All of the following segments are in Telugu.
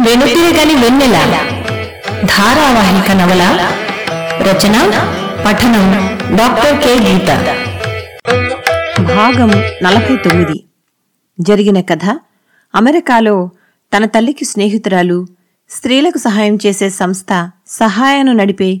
వెనుతిరగని వెన్నెల ధారావాహిక నవల రచన పఠనం డాక్టర్ కె. గీత. భాగం నలభై తొమ్మిది. జరిగిన కథ అమెరికాలో తన తల్లికి స్నేహితురాలు స్త్రీలకు సహాయం చేసే సంస్థ సహాయాన్ని నడిపే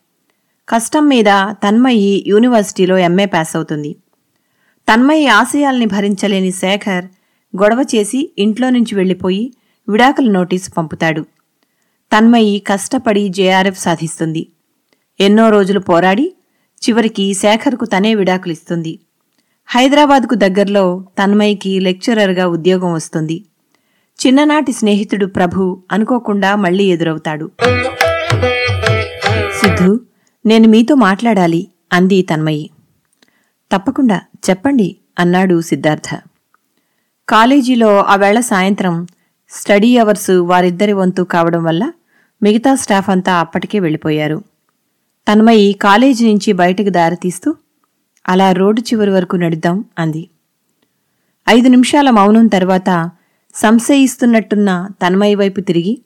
కష్టం మీద తన్మయి యూనివర్సిటీలో ఎంఏ పాస్ అవుతుంది. తన్మయి ఆశయాల్ని భరించలేని శేఖర్ గొడవ చేసి ఇంట్లో నుంచి వెళ్ళిపోయి విడాకుల నోటీసు పంపుతాడు. తన్మయి కష్టపడి జేఆర్ఎఫ్ సాధిస్తుంది. ఎన్నో రోజులు పోరాడి చివరికి శేఖర్కు తనే విడాకులిస్తుంది హైదరాబాద్కు దగ్గరలో తన్మయికి లెక్చరర్గా ఉద్యోగం వస్తుంది. చిన్ననాటి స్నేహితుడు ప్రభు అనుకోకుండా మళ్ళీ ఎదురవుతాడు. సిద్ధు నేను మీతో మాట్లాడాలి అంది తన్మయి. తప్పకుండా చెప్పండి అన్నాడు సిద్ధార్థ. కాలేజీలో ఆ వేళ సాయంత్రం స్టడీ అవర్స్ వారిద్దరి వంతు కావడం వల్ల మిగతా స్టాఫ్ అంతా అప్పటికే వెళ్ళిపోయారు. తన్మయి కాలేజీ నుంచి బయటకు దారితీస్తూ అలా రోడ్డు చివరి వరకు నడుద్దాం అంది. ఐదు నిమిషాల మౌనం తర్వాత సంశయిస్తున్నట్టున్న తన్మయి వైపు తిరిగి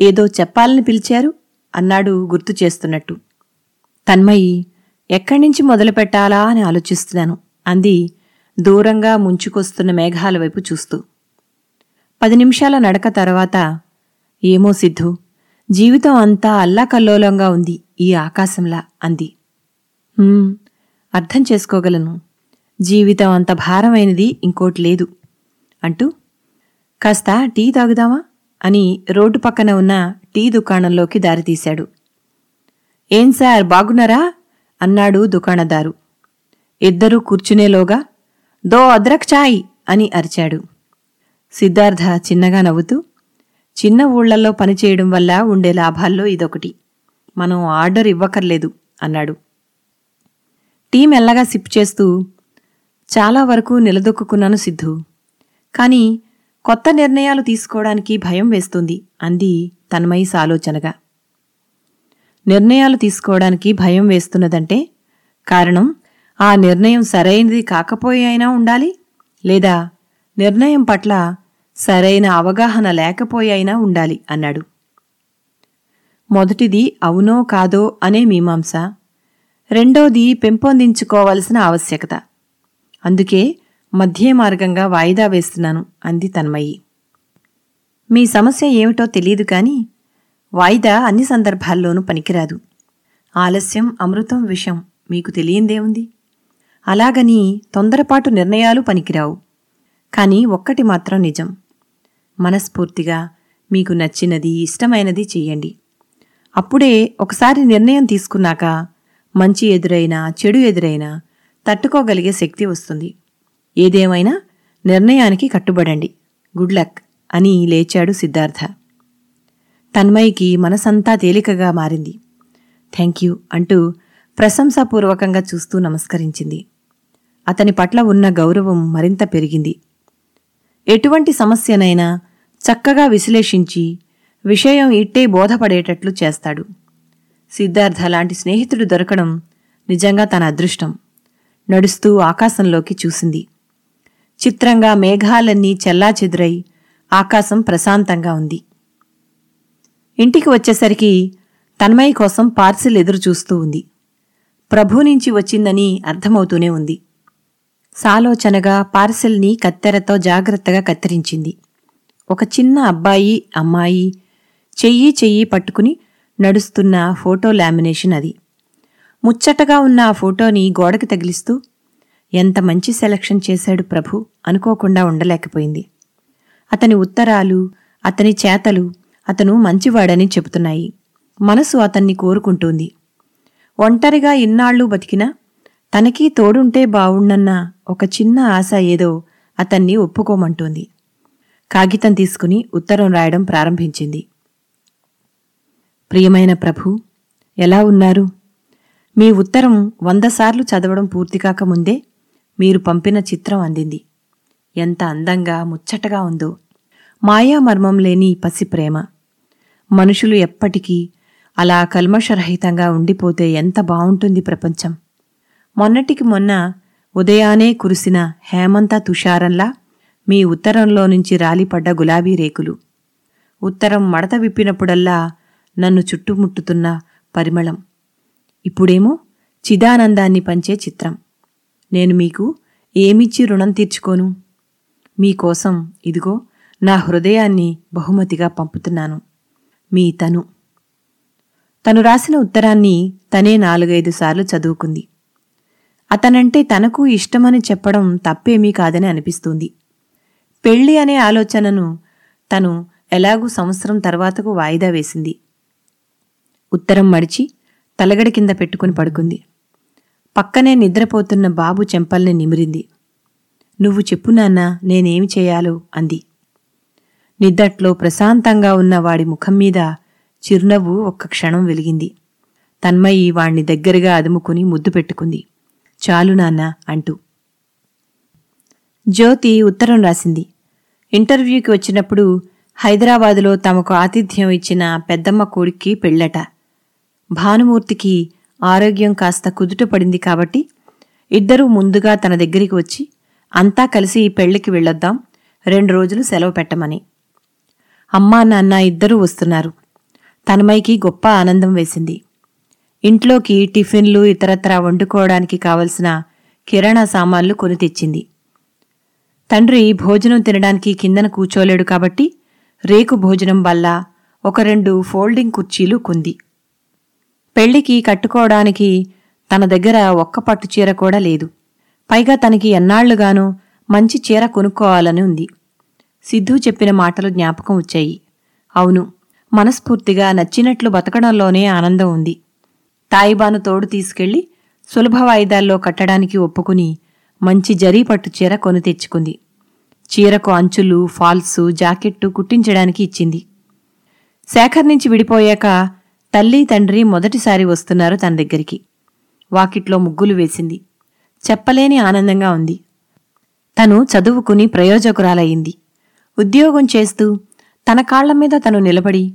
ఏదో చెప్పాలని పిలిచారు అన్నాడు గుర్తు చేస్తున్నట్టు. తన్మయి ఎక్కడి నుంచి మొదలు పెట్టాలా అని ఆలోచిస్తున్నాను. అంది దూరంగా ముంచుకొస్తున్న మేఘాల వైపు చూస్తూ. పది నిమిషాల నడక తర్వాత ఏమో సిద్ధు జీవితం అంతా అల్లాకల్లోలంగా ఉంది ఈ ఆకాశంలా అంది. అర్థం చేసుకోగలను. జీవితం అంత భారమైనది ఇంకోటి లేదు అంటూ కాస్త టీ తాగుదామా? అని రోడ్డు పక్కన ఉన్న టీ దుకాణంలోకి దారితీశాడు. ఏం సార్ బాగున్నారా? అన్నాడు దుకాణదారు. ఇద్దరూ కూర్చునేలోగా దో అద్రక్ చాయ్ అని అరిచాడు. సిద్ధార్థ చిన్నగా నవ్వుతూ చిన్న ఊళ్ళలో పనిచేయడం వల్ల ఉండే లాభాల్లో ఇదొకటి. మనం ఆర్డర్ ఇవ్వకర్లేదు అన్నాడు. టీ మెల్లగా సిప్ చేస్తూ చాలా వరకు నిలదొక్కున్నాను సిద్ధు. కాని కొత్త నిర్ణయాలు తీసుకోవడానికి భయం వేస్తుంది అంది తన్మయి సాలోచనగా నిర్ణయాలు తీసుకోవడానికి భయం వేస్తున్నదంటే? కారణం ఆ నిర్ణయం సరైనది కాకపోయి అయినా ఉండాలి? లేదా నిర్ణయం పట్ల సరైన అవగాహన లేకపోయి అయినా ఉండాలి అన్నాడు. మొదటిది అవునో కాదో అనే మీమాంస. రెండోది పెంపొందించుకోవలసిన ఆవశ్యకత. అందుకే మధ్య మార్గంగా వాయిదా వేస్తున్నాను అంది తన్మయి. మీ సమస్య ఏమిటో తెలియదు కానీ వాయిదా అన్ని సందర్భాల్లోనూ పనికిరాదు. ఆలస్యం అమృతం విషం మీకు తెలియందేముంది? అలాగని తొందరపాటు నిర్ణయాలు పనికిరావు. కానీ ఒక్కటి మాత్రం నిజం. మనస్ఫూర్తిగా మీకు నచ్చినది ఇష్టమైనది చెయ్యండి అప్పుడే ఒకసారి నిర్ణయం తీసుకున్నాక మంచి ఎదురైనా చెడు ఎదురైనా తట్టుకోగలిగే శక్తి వస్తుంది. ఏదేమైనా నిర్ణయానికి కట్టుబడండి. గుడ్ లక్ అని లేచాడు సిద్ధార్థ. తన్మయికి మనసంతా తేలికగా మారింది. థ్యాంక్ యూ అంటూ ప్రశంసాపూర్వకంగా చూస్తూ నమస్కరించింది. అతని పట్ల ఉన్న గౌరవం మరింత పెరిగింది. ఎటువంటి సమస్యనైనా చక్కగా విశ్లేషించి విషయం ఇట్టే బోధపడేటట్లు చేస్తాడు. సిద్ధార్థ లాంటి స్నేహితుడు దొరకడం నిజంగా తన అదృష్టం. నడుస్తూ ఆకాశంలోకి చూసింది. చిత్రంగా మేఘాలన్నీ చెల్లాచెదురై ఆకాశం ప్రశాంతంగా ఉంది. ఇంటికి వచ్చేసరికి తన్మయ్య కోసం పార్సిల్ ఎదురు చూస్తూ ఉంది. ప్రభు నుంచి వచ్చిందని అర్థమవుతూనే ఉంది. సాలోచనగా పార్సిల్ని కత్తెరతో జాగ్రత్తగా కత్తిరించింది. ఒక చిన్న అబ్బాయి అమ్మాయి చెయ్యి చెయ్యి పట్టుకుని నడుస్తున్న ఫోటో లామినేషన్ అది. ముచ్చటగా ఉన్న ఆ ఫోటోని గోడకి తగిలిస్తూ ఎంత మంచి సెలక్షన్ చేశాడు ప్రభు అనుకోకుండా ఉండలేకపోయింది. అతని ఉత్తరాలు అతని చేతలు అతను మంచివాడని చెబుతున్నాయి. మనసు అతన్ని కోరుకుంటుంది. ఒంటరిగా ఇన్నాళ్ళు బతికినా తనకీ తోడుంటే బావుండన్న ఒక చిన్న ఆశ ఏదో అతన్ని ఒప్పుకోమంటోంది. కాగితం తీసుకుని ఉత్తరం రాయడం ప్రారంభించింది. ప్రియమైన ప్రభు ఎలా ఉన్నారు? మీ ఉత్తరం వంద సార్లు చదవడం పూర్తి కాకముందే మీరు పంపిన చిత్రం అందింది. ఎంత అందంగా ముచ్చటగా ఉందో. మాయామర్మం లేని పసి ప్రేమ. మనుషులు ఎప్పటికీ అలా కల్మషరహితంగా ఉండిపోతే ఎంత బావుంటుంది ప్రపంచం. మొన్నటికి మొన్న ఉదయానే కురిసిన హేమంత తుషారంలా మీ ఉత్తరంలో నుంచి రాలిపడ్డ గులాబీ రేకులు. ఉత్తరం మడత విప్పినప్పుడల్లా నన్ను చుట్టుముట్టుతున్న పరిమళం. ఇప్పుడేమో చిదానందాన్ని పంచే చిత్రం. నేను మీకు ఏమిచ్చి రుణం తీర్చుకోను? మీకోసం ఇదిగో నా హృదయాన్ని బహుమతిగా పంపుతున్నాను. మీ తను తను రాసిన ఉత్తరాన్ని తనే నాలుగైదు సార్లు చదువుకుంది. అతనంటే తనకు ఇష్టమని చెప్పడం తప్పేమీ కాదని అనిపిస్తుంది. పెళ్ళి అనే ఆలోచనను తను ఎలాగూ సంవత్సరం తర్వాతకు వాయిదా వేసింది. ఉత్తరం మడిచి తలగడి కింద పెట్టుకుని పడుకుంది. పక్కనే నిద్రపోతున్న బాబు చెంపల్ని నిమిరింది. నువ్వు చెప్పు నాన్న నేనేమి చేయాలో అంది. నిద్దట్లో ప్రశాంతంగా ఉన్న వాడి ముఖం మీద చిరునవ్వు ఒక్క క్షణం వెలిగింది. తన్మయి వాణ్ణి దగ్గరగా అదుముకుని ముద్దు పెట్టుకుంది. చాలు నాన్న అంటూ. జ్యోతి ఉత్తరం రాసింది. ఇంటర్వ్యూకి వచ్చినప్పుడు హైదరాబాదులో తమకు ఆతిథ్యం ఇచ్చిన పెద్దమ్మ కొడుక్కి పెళ్ళట. భానుమూర్తికి ఆరోగ్యం కాస్త కుదుట పడింది కాబట్టి ఇద్దరూ ముందుగా తన దగ్గరికి వచ్చి అంతా కలిసి ఈ పెళ్ళికి వెళ్ళొద్దాం. రెండు రోజులు సెలవు పెట్టమని. అమ్మా నాన్న ఇద్దరూ వస్తున్నారు. తనమైకి గొప్ప ఆనందం వేసింది. ఇంట్లోకి టిఫిన్లు ఇతరత్రా వండుకోవడానికి కావలసిన కిరాణా సామాన్లు కొని తెచ్చింది. తండ్రి భోజనం తినడానికి కిందన కూర్చోలేడు కాబట్టి రేకు భోజనం వల్ల ఒక రెండు ఫోల్డింగ్ కుర్చీలు కొంది. పెళ్ళికి కట్టుకోవడానికి తన దగ్గర ఒక్క పట్టు చీర కూడా లేదు. పైగా తనకి ఎన్నాళ్ళుగానూ మంచి చీర కొనుక్కోవాలని ఉంది. సిద్ధు చెప్పిన మాటలు జ్ఞాపకం వచ్చాయి. అవును మనస్ఫూర్తిగా నచ్చినట్లు బతకడంలోనే ఆనందం ఉంది. తాయిబాను తోడు తీసుకెళ్ళి సులభ వాయిదాల్లో కట్టడానికి ఒప్పుకుని మంచి జరీ పట్టు చీర కొని తెచ్చుకుంది. చీరకు అంచులు ఫాల్సు జాకెట్టు కుట్టించడానికి ఇచ్చింది. శేఖర్ నుంచి విడిపోయాక తల్లి తండ్రి మొదటిసారి వస్తున్నారు తన దగ్గరికి. వాకిట్లో ముగ్గులు వేసింది. చెప్పలేని ఆనందంగా ఉంది. తను చదువుకుని ప్రయోజకురాలయ్యింది. ఉద్యోగం చేస్తూ తన కాళ్ళ మీద తను నిలబడి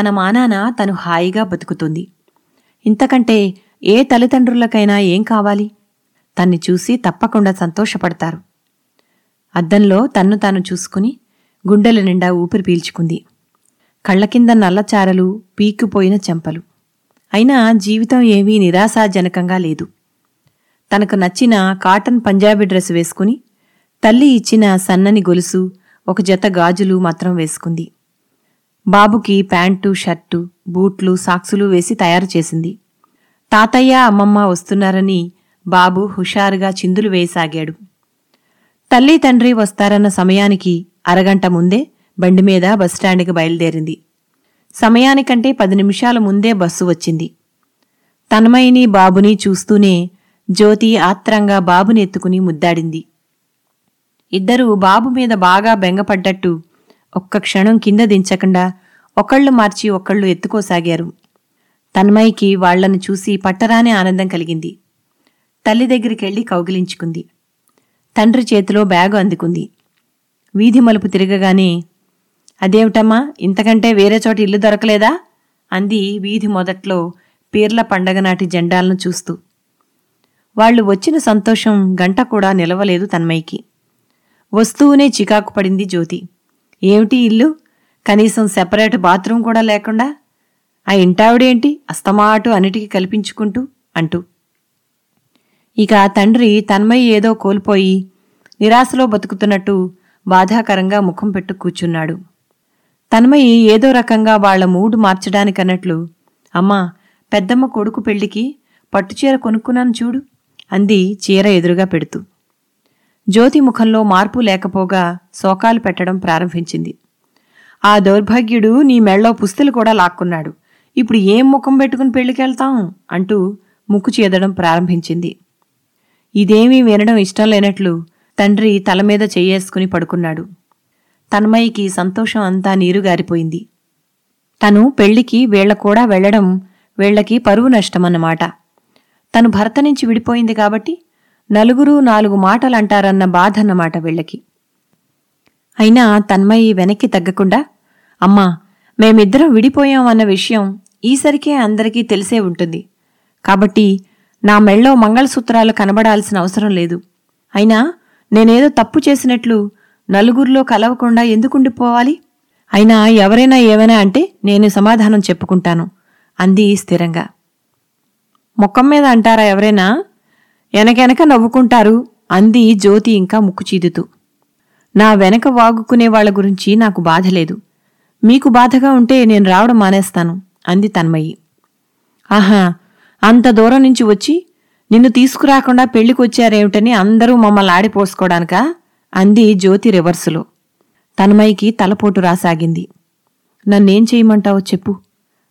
తన మానాన తను హాయిగా బతుకుతుంది. ఇంతకంటే ఏ తల్లిదండ్రులకైనా ఏం కావాలి? తన్ని చూసి తప్పకుండా సంతోషపడతారు. అద్దంలో తన్ను తాను చూసుకుని గుండెల నిండా ఊపిరి పీల్చుకుంది. కళ్ళ కింద నల్లచారలు పీక్కుపోయిన చెంపలు. అయినా జీవితం ఏమీ నిరాశాజనకంగా లేదు. తనకు నచ్చిన కాటన్ పంజాబీ డ్రెస్ వేసుకుని తల్లి ఇచ్చిన సన్నని గొలుసు ఒక జత గాజులు మాత్రం వేసుకుంది. బాబుకి ప్యాంటు షర్టు బూట్లు సాక్సులు వేసి తయారు చేసింది. తాతయ్య అమ్మమ్మ వస్తున్నారని బాబు హుషారుగా చిందులు వేయసాగాడు. తల్లి తండ్రి వస్తారన్న సమయానికి అరగంట ముందే బండి మీద బస్టాండ్కి బయలుదేరింది. సమయానికంటే పది నిమిషాల ముందే బస్సు వచ్చింది. తన్మయిని బాబుని చూస్తూనే జ్యోతి ఆత్రంగా బాబుని ఎత్తుకుని ముద్దాడింది. ఇద్దరూ బాబు మీద బాగా బెంగపడ్డట్టు. ఒక్క క్షణం కింద దించకుండా ఒకళ్ళు మార్చి ఒకళ్ళు ఎత్తుకోసాగారు. తన్మయికి వాళ్ళను చూసి పట్టరానే ఆనందం కలిగింది. తల్లి దగ్గరికెళ్ళి కౌగిలించుకుంది. తండ్రి చేతిలో బ్యాగు అందుకుంది. వీధి మలుపు తిరగగానే అదేమిటమ్మా ఇంతకంటే వేరే చోట ఇల్లు దొరకలేదా? అంది వీధి మొదట్లో పీర్ల పండగ నాటి జెండాలను చూస్తూ. వాళ్ళు వచ్చిన సంతోషం గంట కూడా నిలవలేదు తన్మయ్యకి. వస్తూనే చికాకు పడింది జ్యోతి. ఏమిటి ఇల్లు? కనీసం సెపరేట్ బాత్రూం కూడా లేకుండా? ఆ ఇంటావిడేంటి? అస్తమాటు అన్నిటికీ కల్పించుకుంటూ అంటూ. ఇక తండ్రి తన్మయ్య ఏదో కోల్పోయి నిరాశలో బతుకుతున్నట్టు బాధాకరంగా ముఖం పెట్టు కూర్చున్నాడు. తన్మయి ఏదో రకంగా వాళ్ళ మూడు మార్చడానికన్నట్లు అమ్మా పెద్దమ్మ కొడుకు పెళ్ళికి పట్టుచీర కొనుక్కున్నాను చూడు అంది చీర ఎదురుగా పెడుతూ. జ్యోతి ముఖంలో మార్పు లేకపోగా శోకాలు పెట్టడం ప్రారంభించింది. ఆ దౌర్భాగ్యుడు నీ మెళ్ళో పుస్తులు కూడా లాక్కున్నాడు. ఇప్పుడు ఏం ముఖం పెట్టుకుని పెళ్ళికెళ్తాం? అంటూ ముక్కు చేదడం ప్రారంభించింది. ఇదేమీ వినడం ఇష్టం లేనట్లు తండ్రి తల మీద చెయ్యేసుకుని పడుకున్నాడు. తన్మయికి సంతోషం అంతా నీరుగారిపోయింది తను పెళ్ళికి వీళ్ళ కూడా వెళ్ళడం వీళ్ళకి పరువు నష్టమన్నమాట. తను భర్త నుంచి విడిపోయింది కాబట్టి నలుగురు నాలుగు మాటలంటారన్న బాధన్నమాట వీళ్ళకి. అయినా తన్మయి వెనక్కి తగ్గకుండా అమ్మా మేమిద్దరం విడిపోయాం అన్న విషయం ఈసరికే అందరికీ తెలిసే ఉంటుంది. కాబట్టి నా మెళ్ళో మంగళసూత్రాలు కనబడాల్సిన అవసరం లేదు. అయినా నేనేదో తప్పు చేసినట్లు నలుగురిలో కలవకుండా ఎందుకుండిపోవాలి? అయినా ఎవరైనా ఏమైనా అంటే నేను సమాధానం చెప్పుకుంటాను అంది స్థిరంగా. ముఖం మీద అంటారా ఎవరైనా వెనకెనక నవ్వుకుంటారు అంది జ్యోతి ఇంకా ముక్కు చీదుతూ. నా వెనక వాగుకునే వాళ్ళ గురించి నాకు బాధ లేదు. మీకు బాధగా ఉంటే నేను రావడం మానేస్తాను అంది తన్మయ్యి ఆహా అంత దూరం నుంచి వచ్చి నిన్ను తీసుకురాకుండా పెళ్ళికొచ్చారేమిటని అందరూ మమ్మల్ని ఆడిపోసుకోవడానికా అంది జ్యోతి రివర్సులో. తన్మయికి తలపోటు రాసాగింది. నన్నేం చేయమంటావో చెప్పు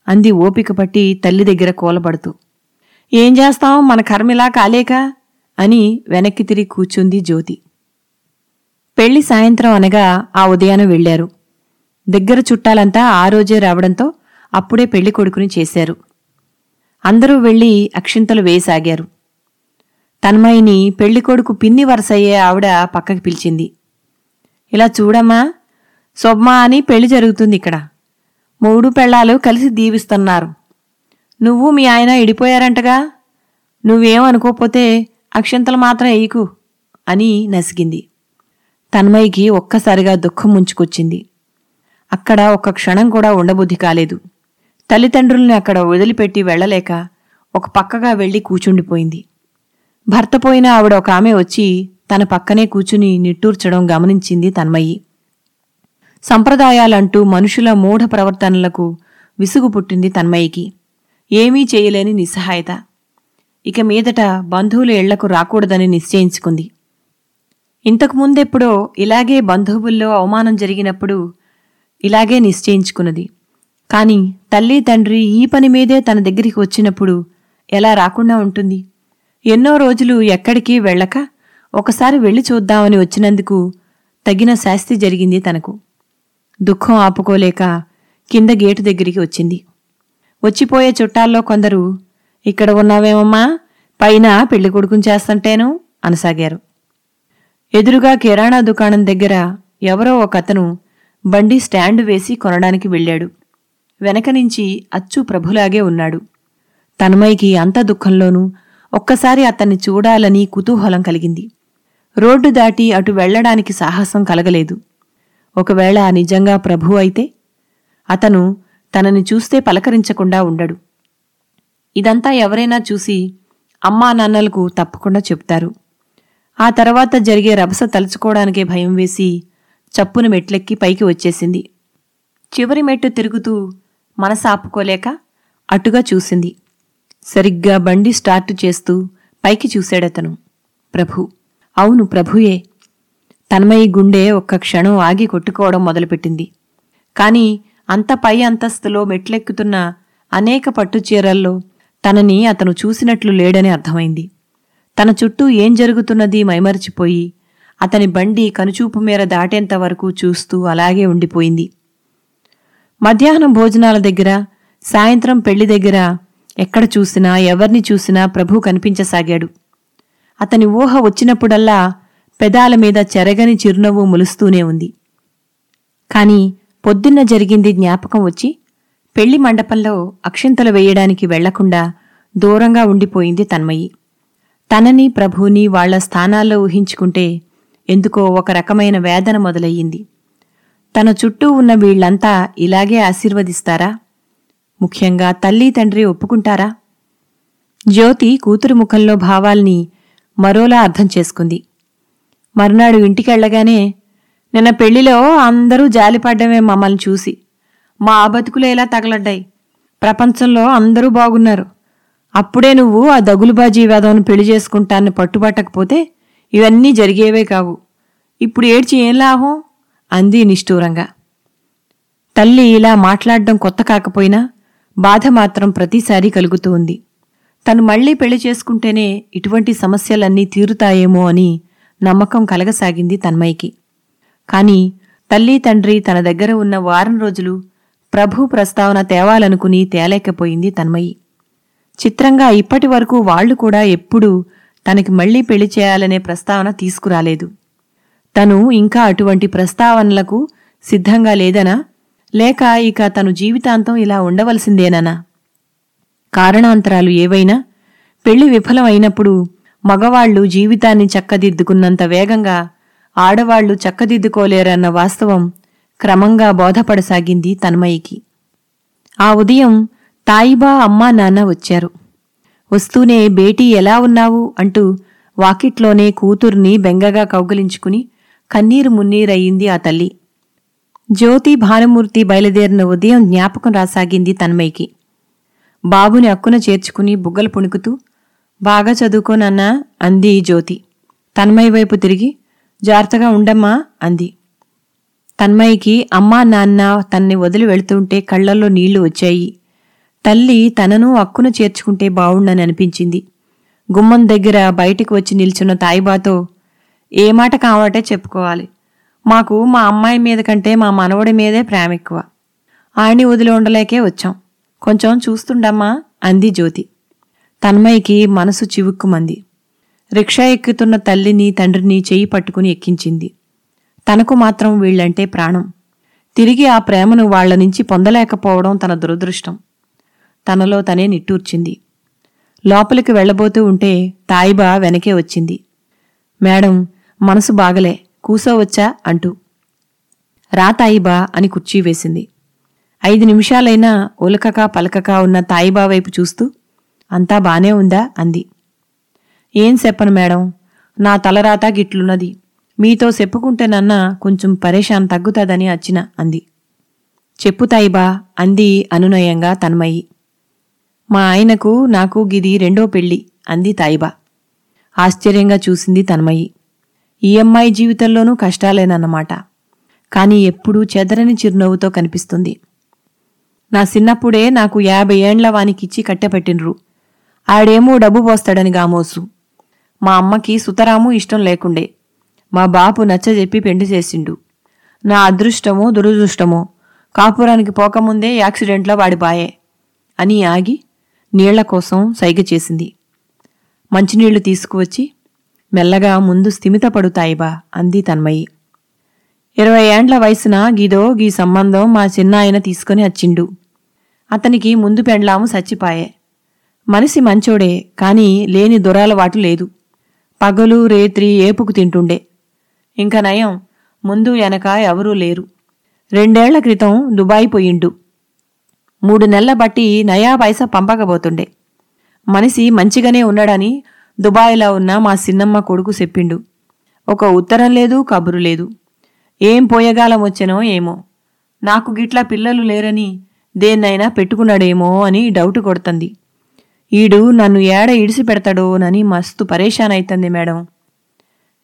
అంది ఓపిక పట్టి తల్లి దగ్గర కోలబడుతూ. ఏం చేస్తాం మన కర్మిలా కాలేక? అని వెనక్కి తిరిగి కూర్చుంది జ్యోతి. పెళ్ళి సాయంత్రం అనగా ఆ ఉదయాన వెళ్ళారు దగ్గర చుట్టాలంతా ఆ రోజే రావడంతో అప్పుడే పెళ్ళి కొడుకుని చేశారు. అందరూ వెళ్ళి అక్షింతలు వేసాగారు తన్మయిని పెళ్ళికొడుకు పిన్ని వరసయ్యే ఆవిడ పక్కకి పిలిచింది. ఇలా చూడమ్మా శుభమా అని పెళ్ళి జరుగుతుంది ఇక్కడ. మూడు పెళ్ళాలు కలిసి దీవిస్తున్నారు. నువ్వు మీ ఆయన ఇడిపోయారంటగా? నువ్వేమనుకోపోతే అక్షంతలు మాత్రం ఎయ్యకు అని నసిగింది. తన్మయికి ఒక్కసారిగా దుఃఖం ముంచుకొచ్చింది. అక్కడ ఒక్క క్షణం కూడా ఉండబుద్ధి కాలేదు. తల్లిదండ్రుల్ని అక్కడ వదిలిపెట్టి వెళ్ళలేక ఒక పక్కగా వెళ్ళి కూచుండిపోయింది. భర్త పోయిన ఆవిడ ఒక ఆమె వచ్చి తన పక్కనే కూచుని నిట్టూర్చడం గమనించింది తన్మయ్యి. సంప్రదాయాలంటూ మనుషుల మూఢ ప్రవర్తనలకు విసుగు పుట్టింది తన్మయ్యకి. ఏమీ చేయలేని నిస్సహాయత. ఇక మీదట బంధువులు ఇళ్ళకు రాకూడదని నిశ్చయించుకుంది. ఇంతకుముందెప్పుడో ఇలాగే బంధువుల్లో అవమానం జరిగినప్పుడు ఇలాగే నిశ్చయించుకున్నది. కాని తల్లి తండ్రి ఈ పని మీదే తన దగ్గరికి వచ్చినప్పుడు ఎలా రాకుండా ఉంటుంది? ఎన్నో రోజులు ఎక్కడికి వెళ్ళక ఒకసారి వెళ్ళి చూద్దామని వచ్చినందుకు తగిన శాస్తి జరిగింది తనకు. దుఃఖం ఆపుకోలేక కింద గేటు దగ్గరికి వచ్చింది. వచ్చిపోయే చుట్టాల్లో కొందరు ఇక్కడ ఉన్నావేమమ్మా? పైన పెళ్ళి కొడుకుని చేస్తంటేను? అనసాగారు. ఎదురుగా కిరాణా దుకాణం దగ్గర ఎవరో ఒక అతను బండి స్టాండు వేసి కొనడానికి వెళ్ళాడు. వెనక నుంచి అచ్చు ప్రభులాగే ఉన్నాడు. తన్మయికి అంత దుఃఖంలోనూ ఒక్కసారి అతన్ని చూడాలని కుతూహలం కలిగింది. రోడ్డు దాటి అటు వెళ్ళడానికి సాహసం కలగలేదు. ఒకవేళ నిజంగా ప్రభు అయితే అతను తనని చూస్తే పలకరించకుండా ఉండడు. ఇదంతా ఎవరైనా చూసి అమ్మా నాన్నలకు తప్పకుండా చెప్తారు ఆ తర్వాత జరిగే రభస తలుచుకోవడానికే భయం వేసి చప్పున మెట్లెక్కి పైకి వచ్చేసింది. చివరి మెట్టు తిరుగుతూ మనసాపుకోలేక అటుగా చూసింది. సరిగ్గా బండి స్టార్ట్ చేస్తూ పైకి చూశాడతను ప్రభు అవును ప్రభుయే. తన్మయి గుండె ఒక్క క్షణం ఆగి కొట్టుకోవడం మొదలుపెట్టింది. కానీ అంత పై అంతస్తులో మెట్లెక్కుతున్న అనేక పట్టుచీరల్లో తనని అతను చూసినట్లు లేడని అర్థమైంది. తన చుట్టూ ఏం జరుగుతున్నది మైమరిచిపోయి అతని బండి కనుచూపు మేర దాటేంత వరకు చూస్తూ అలాగే ఉండిపోయింది. మధ్యాహ్నం భోజనాల దగ్గర సాయంత్రం పెళ్ళి దగ్గర ఎక్కడ చూసినా ఎవరిని చూసినా ప్రభు కనిపించసాగాడు. అతని ఊహ వచ్చినప్పుడల్లా పెదాల మీద చెరగని చిరునవ్వు ములుస్తూనే ఉంది. కాని పొద్దున్న జరిగింది జ్ఞాపకం వచ్చి పెళ్ళి మండపంలో అక్షింతలు వేయడానికి వెళ్ళకుండా దూరంగా ఉండిపోయింది తన్మయి. తనని ప్రభుని వాళ్ళ స్థానాల్లో ఊహించుకుంటే ఎందుకో ఒక రకమైన వేదన మొదలయ్యింది. తన చుట్టూ ఉన్న వీళ్ళంతా ఇలాగే ఆశీర్వదిస్తారా? ముఖ్యంగా తల్లి తండ్రి ఒప్పుకుంటారా? జ్యోతి కూతురు ముఖంలో భావాల్ని మరోలా అర్థం చేసుకుంది. మర్నాడు ఇంటికెళ్ళగానే నిన్న పెళ్ళిలో అందరూ జాలిపడ్డమే మమ్మల్ని చూసి. మా బతుకులు ఎలా తగలడ్డాయి? ప్రపంచంలో అందరూ బాగున్నారు. అప్పుడే నువ్వు ఆ దగులుబాజీ వేదవను పెళ్ళి చేసుకుంటాన్ని పట్టుబట్టకపోతే ఇవన్నీ జరిగేవే కావు. ఇప్పుడు ఏడ్చి ఏం లాభం? అంది నిష్ఠూరంగా. తల్లి ఇలా మాట్లాడడం కొత్త కాకపోయినా బాధ మాత్రం ప్రతిసారి కలుగుతూ ఉంది. తను మళ్ళీ పెళ్ళి చేసుకుంటేనే ఇటువంటి సమస్యలన్నీ తీరుతాయేమో అని నమ్మకం కలగసాగింది తన్మయ్యకి. కాని తల్లి తండ్రి తన దగ్గర ఉన్న వారం రోజులు ప్రభు ప్రస్తావన తేవాలనుకుని తేలేకపోయింది తన్మయి. చిత్రంగా ఇప్పటి వరకు వాళ్ళు కూడా ఎప్పుడూ తనకి మళ్ళీ పెళ్ళి చేయాలనే ప్రస్తావన తీసుకురాలేదు. తను ఇంకా అటువంటి ప్రస్తావనలకు సిద్ధంగా లేదనా? లేక ఇక తను జీవితాంతం ఇలా ఉండవలసిందేననా? కారణాంతరాలు ఏవైనా? పెళ్ళి విఫలమైనప్పుడు మగవాళ్ళు జీవితాన్ని చక్కదిద్దుకున్నంత వేగంగా ఆడవాళ్ళు చక్కదిద్దుకోలేరన్న వాస్తవం క్రమంగా బోధపడసాగింది తన్మయికి ఆ ఉదయం తాయిబా అమ్మా నాన్న వచ్చారు. వస్తూనే బేటీ ఎలా ఉన్నావు? అంటూ వాకిట్లోనే కూతుర్ని బెంగగా కౌగిలించుకుని కన్నీరు మున్నీరయ్యింది ఆ తల్లి. జ్యోతి భానుమూర్తి బయలుదేరిన ఉదయం జ్ఞాపకం రాసాగింది తన్మయికి బాబుని అక్కున చేర్చుకుని బుగ్గలు పుణుకుతూ బాగా చదువుకోనన్నా అంది జ్యోతి. తన్మయ్య వైపు తిరిగి జాగ్రత్తగా ఉండమ్మా అంది. తన్మయ్యకి అమ్మా నాన్న తన్ని వదిలి వెళుతుంటే కళ్ళల్లో నీళ్ళు వచ్చాయి. తల్లి తనను అక్కును చేర్చుకుంటే బావుండని అనిపించింది. గుమ్మం దగ్గర బయటికి వచ్చి నిల్చున్న తాయిబాతో ఏ మాట కావాటే చెప్పుకోవాలి. మాకు మా అమ్మాయి మీద కంటే మా మనవడి మీదే ప్రేమ ఎక్కువ. ఆయన్ని వదిలి ఉండలేకే వచ్చాం. కొంచెం చూస్తుండమ్మా అంది జ్యోతి. తన్మయ్యకి మనసు చివుక్కుమంది. రిక్షా ఎక్కుతున్న తల్లిని తండ్రిని చెయ్యి పట్టుకుని ఎక్కించింది. తనకు మాత్రం వీళ్ళంటే ప్రాణం. తిరిగి ఆ ప్రేమను వాళ్ళ నుంచి పొందలేకపోవడం తన దురదృష్టం. తనలో తనే నిట్టూర్చింది. లోపలికి వెళ్ళబోతూ ఉంటే తాయిబా వెనకే వచ్చింది. మేడం మనసు బాగలే. కూసోవచ్చా అంటూ. రా తాయిబా అని కుర్చీ వేసింది. ఐదు నిమిషాలైనా ఉలకక పలకక ఉన్న తాయిబా వైపు చూస్తూ అంతా బానే ఉందా? అంది. ఏం చెప్పను మేడం? నా తలరాత గిట్లున్నది. మీతో చెప్పుకుంటేనన్నా కొంచెం పరేషాన్ తగ్గుతాదని అచ్చిన అంది. చెప్పు తాయిబా అంది అనునయంగా తన్మయి. మా ఆయనకు నాకు గిది రెండో పెళ్ళి అంది తాయిబా ఆశ్చర్యంగా చూసింది తన్మయి. ఈ అమ్మాయి జీవితంలోనూ కష్టాలేనన్నమాట. కాని ఎప్పుడూ చెదరని చిరునవ్వుతో కనిపిస్తుంది. నా చిన్నప్పుడే నాకు యాభై ఏండ్ల వానికిచ్చి కట్టెపెట్టినరు ఆడేమో డబ్బు పోస్తాడని గామోసు. మా అమ్మకి సుతరాము ఇష్టం లేకుండే. మా బాపు నచ్చజెప్పి పెండి చేసిండు. నా అదృష్టమో దురదృష్టమో కాపురానికి పోకముందే యాక్సిడెంట్లో వాడిపాయే అని ఆగి నీళ్ళ కోసం సైగ చేసింది. మంచినీళ్ళు తీసుకువచ్చి మెల్లగా ముందు స్థిమితపడుతాయిబా అంది తన్మయి. ఇరవై ఏండ్ల వయసున గీదో గీ సంబంధం మా చిన్నాయన తీసుకుని వచ్చిండు అతనికి ముందు పెండ్లాము సచ్చిపాయే. మనిషి మంచోడే కాని లేని దురాలవాటు లేదు. పగలు రేత్రి ఏపుకు తింటుండే. ఇంక నయం ముందు వెనక ఎవరూ లేరు. రెండేళ్ళ క్రితం దుబాయ్ పోయిండు. మూడు నెలల బట్టి నయా పైసా పంపకపోతుండే. మనిషి మంచిగానే ఉన్నాడని దుబాయ్లో ఉన్న మా సిన్నమ్మ కొడుకు చెప్పిండు. ఒక ఉత్తరం లేదు కబురు లేదు. ఏం పోయగాలం వచ్చానో ఏమో. నాకు గిట్లా పిల్లలు లేరని దేన్నైనా పెట్టుకున్నాడేమో అని డౌట్ కొడుతుంది. ఈడు నన్ను ఏడ ఇడిసి పెడతాడోనని మస్తు పరేషాన్ అవుతుంది మేడం.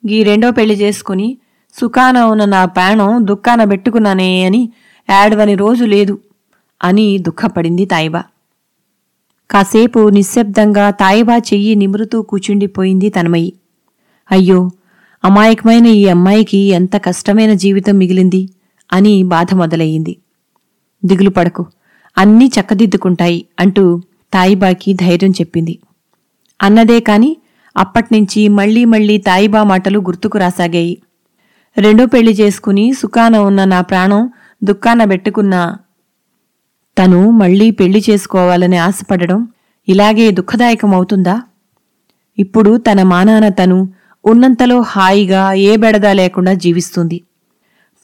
గీ రెండో పెళ్ళి చేసుకుని సుఖాన ఉన్న నా ప్రాణం దుఃఖాన పెట్టుకున్నానే అని ఏడవని రోజు లేదు అని దుఃఖపడింది తాయిబా. కాసేపు నిశ్శబ్దంగా తాయిబా చెయ్యి నిమురుతూ కూచుండిపోయింది తనమయ్యి అయ్యో అమాయకమైన ఈ అమ్మాయికి ఎంత కష్టమైన జీవితం మిగిలింది అని బాధ మొదలయ్యింది. దిగులు పడకు అన్నీ చక్కదిద్దుకుంటాయి అంటూ తాయిబాకి ధైర్యం చెప్పింది. అన్నదే కాని అప్పట్నుంచి మళ్ళీ మళ్ళీ తాయిబా మాటలు గుర్తుకు రాసాగాయి. రెండో పెళ్ళి చేసుకుని సుఖాన ఉన్న నా ప్రాణం దుఃఖాన పెట్టుకున్నా తను మళ్ళీ పెళ్ళి చేసుకోవాలని ఆశపడడం ఇలాగే దుఃఖదాయకమవుతుందా? ఇప్పుడు తన మానాన తను ఉన్నంతలో హాయిగా ఏ బెడదా లేకుండా జీవిస్తుంది.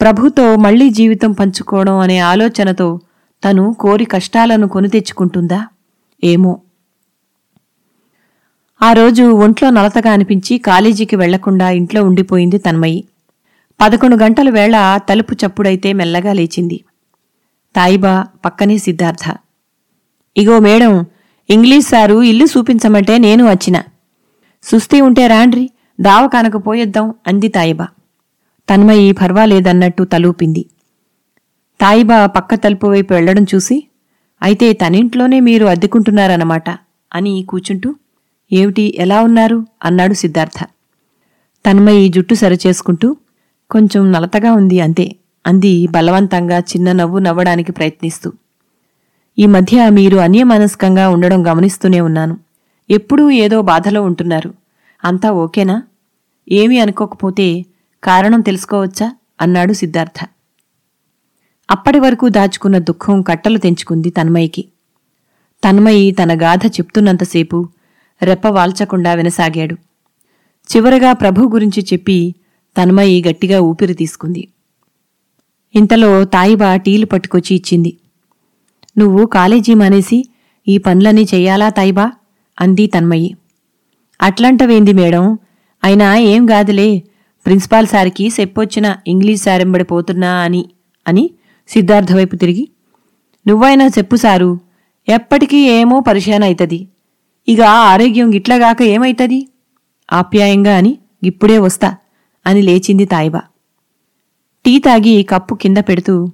ప్రభుతో మళ్ళీ జీవితం పంచుకోవడం అనే ఆలోచనతో తను కోరి కష్టాలను కొని తెచ్చుకుంటుందా? ఏమో. ఆ రోజు ఒంట్లో నలతగా అనిపించి కాలేజీకి వెళ్ళకుండా ఇంట్లో ఉండిపోయింది తన్మయి. పదకొండు గంటల వేళ తలుపు చప్పుడైతే మెల్లగా లేచింది. తాయిబా పక్కనే సిద్ధార్థ. ఇగో మేడం ఇంగ్లీష్ సారు ఇల్లు చూపించమంటే నేను వచ్చిన. సుస్తి ఉంటే రాండ్రి దావకానకు పోయేద్దాం అంది తాయిబా. తన్మయి పర్వాలేదన్నట్టు తలూపింది. తాయిబా పక్క తలుపు వైపు వెళ్ళడం చూసి అయితే తనింట్లోనే మీరు అద్దెకుంటున్నారన్నమాట అని కూచుంటూ ఏమిటి ఎలా ఉన్నారు? అన్నాడు సిద్ధార్థ. తన్మయి జుట్టు సరిచేసుకుంటూ కొంచెం నలతగా ఉంది అంతే అంది బలవంతంగా చిన్న నవ్వు నవ్వడానికి ప్రయత్నిస్తూ. ఈ మధ్య మీరు అన్యమనస్కంగా ఉండడం గమనిస్తూనే ఉన్నాను. ఎప్పుడూ ఏదో బాధలో ఉంటున్నారు. అంతా ఓకేనా? ఏమీ అనుకోకపోతే కారణం తెలుసుకోవచ్చా? అన్నాడు సిద్ధార్థ. అప్పటి వరకు దాచుకున్న దుఃఖం కట్టలు తెంచుకుంది తన్మయికి తన్మయి తన గాథ చెప్తున్నంతసేపు రెప్ప వాల్చకుండా వినసాగాడు. చివరగా ప్రభు గురించి చెప్పి తన్మయి గట్టిగా ఊపిరి తీసుకుంది. ఇంతలో తాయిబా టీలు పట్టుకొచ్చి ఇచ్చింది. నువ్వు కాలేజీ మానేసి ఈ పనులన్నీ చెయ్యాలా తాయిబా? అంది తన్మయి అట్లంటవేంది మేడం? అయినా ఏం గాదులే. ప్రిన్సిపాల్ సార్కి చెప్పొచ్చిన ఇంగ్లీష్ సారెంబడి పోతున్నా అని అని సిద్ధార్థ వైపు తిరిగి నువ్వైనా చెప్పు సారు ఎప్పటికీ ఏమో పరిశాన అవుతుంది ఇక ఆరోగ్యం గిట్లగాక ఏమైతది? ఆప్యాయంగా అని ఇప్పుడే వస్తా అని లేచింది తాయిబా. టీ తాగి కప్పు కింద పెడుతూ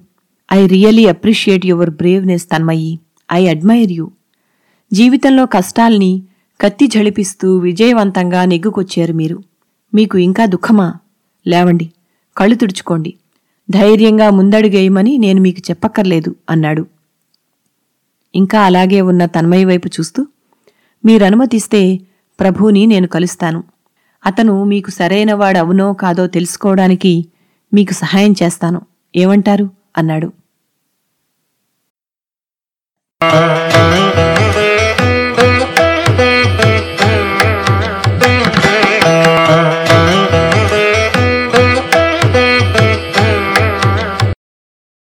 I really appreciate your braveness Tanmayi. I admire you. జీవితంలో కష్టాల్ని కత్తి ఝళిపిస్తూ విజయవంతంగా నెగ్గుకొచ్చారు మీరు. మీకు ఇంకా దుఃఖమా? లేవండి కళ్ళు తుడుచుకోండి. ధైర్యంగా ముందడుగేయమని నేను మీకు చెప్పక్కర్లేదు అన్నాడు. ఇంకా అలాగే ఉన్న తన్మయ్య వైపు చూస్తూ మీరనుమతిస్తే ప్రభూని నేను కలుస్తాను. అతను మీకు సరైనవాడు అవునో కాదో తెలుసుకోవడానికి మీకు సహాయం చేస్తాను. ఏమంటారు? అన్నాడు.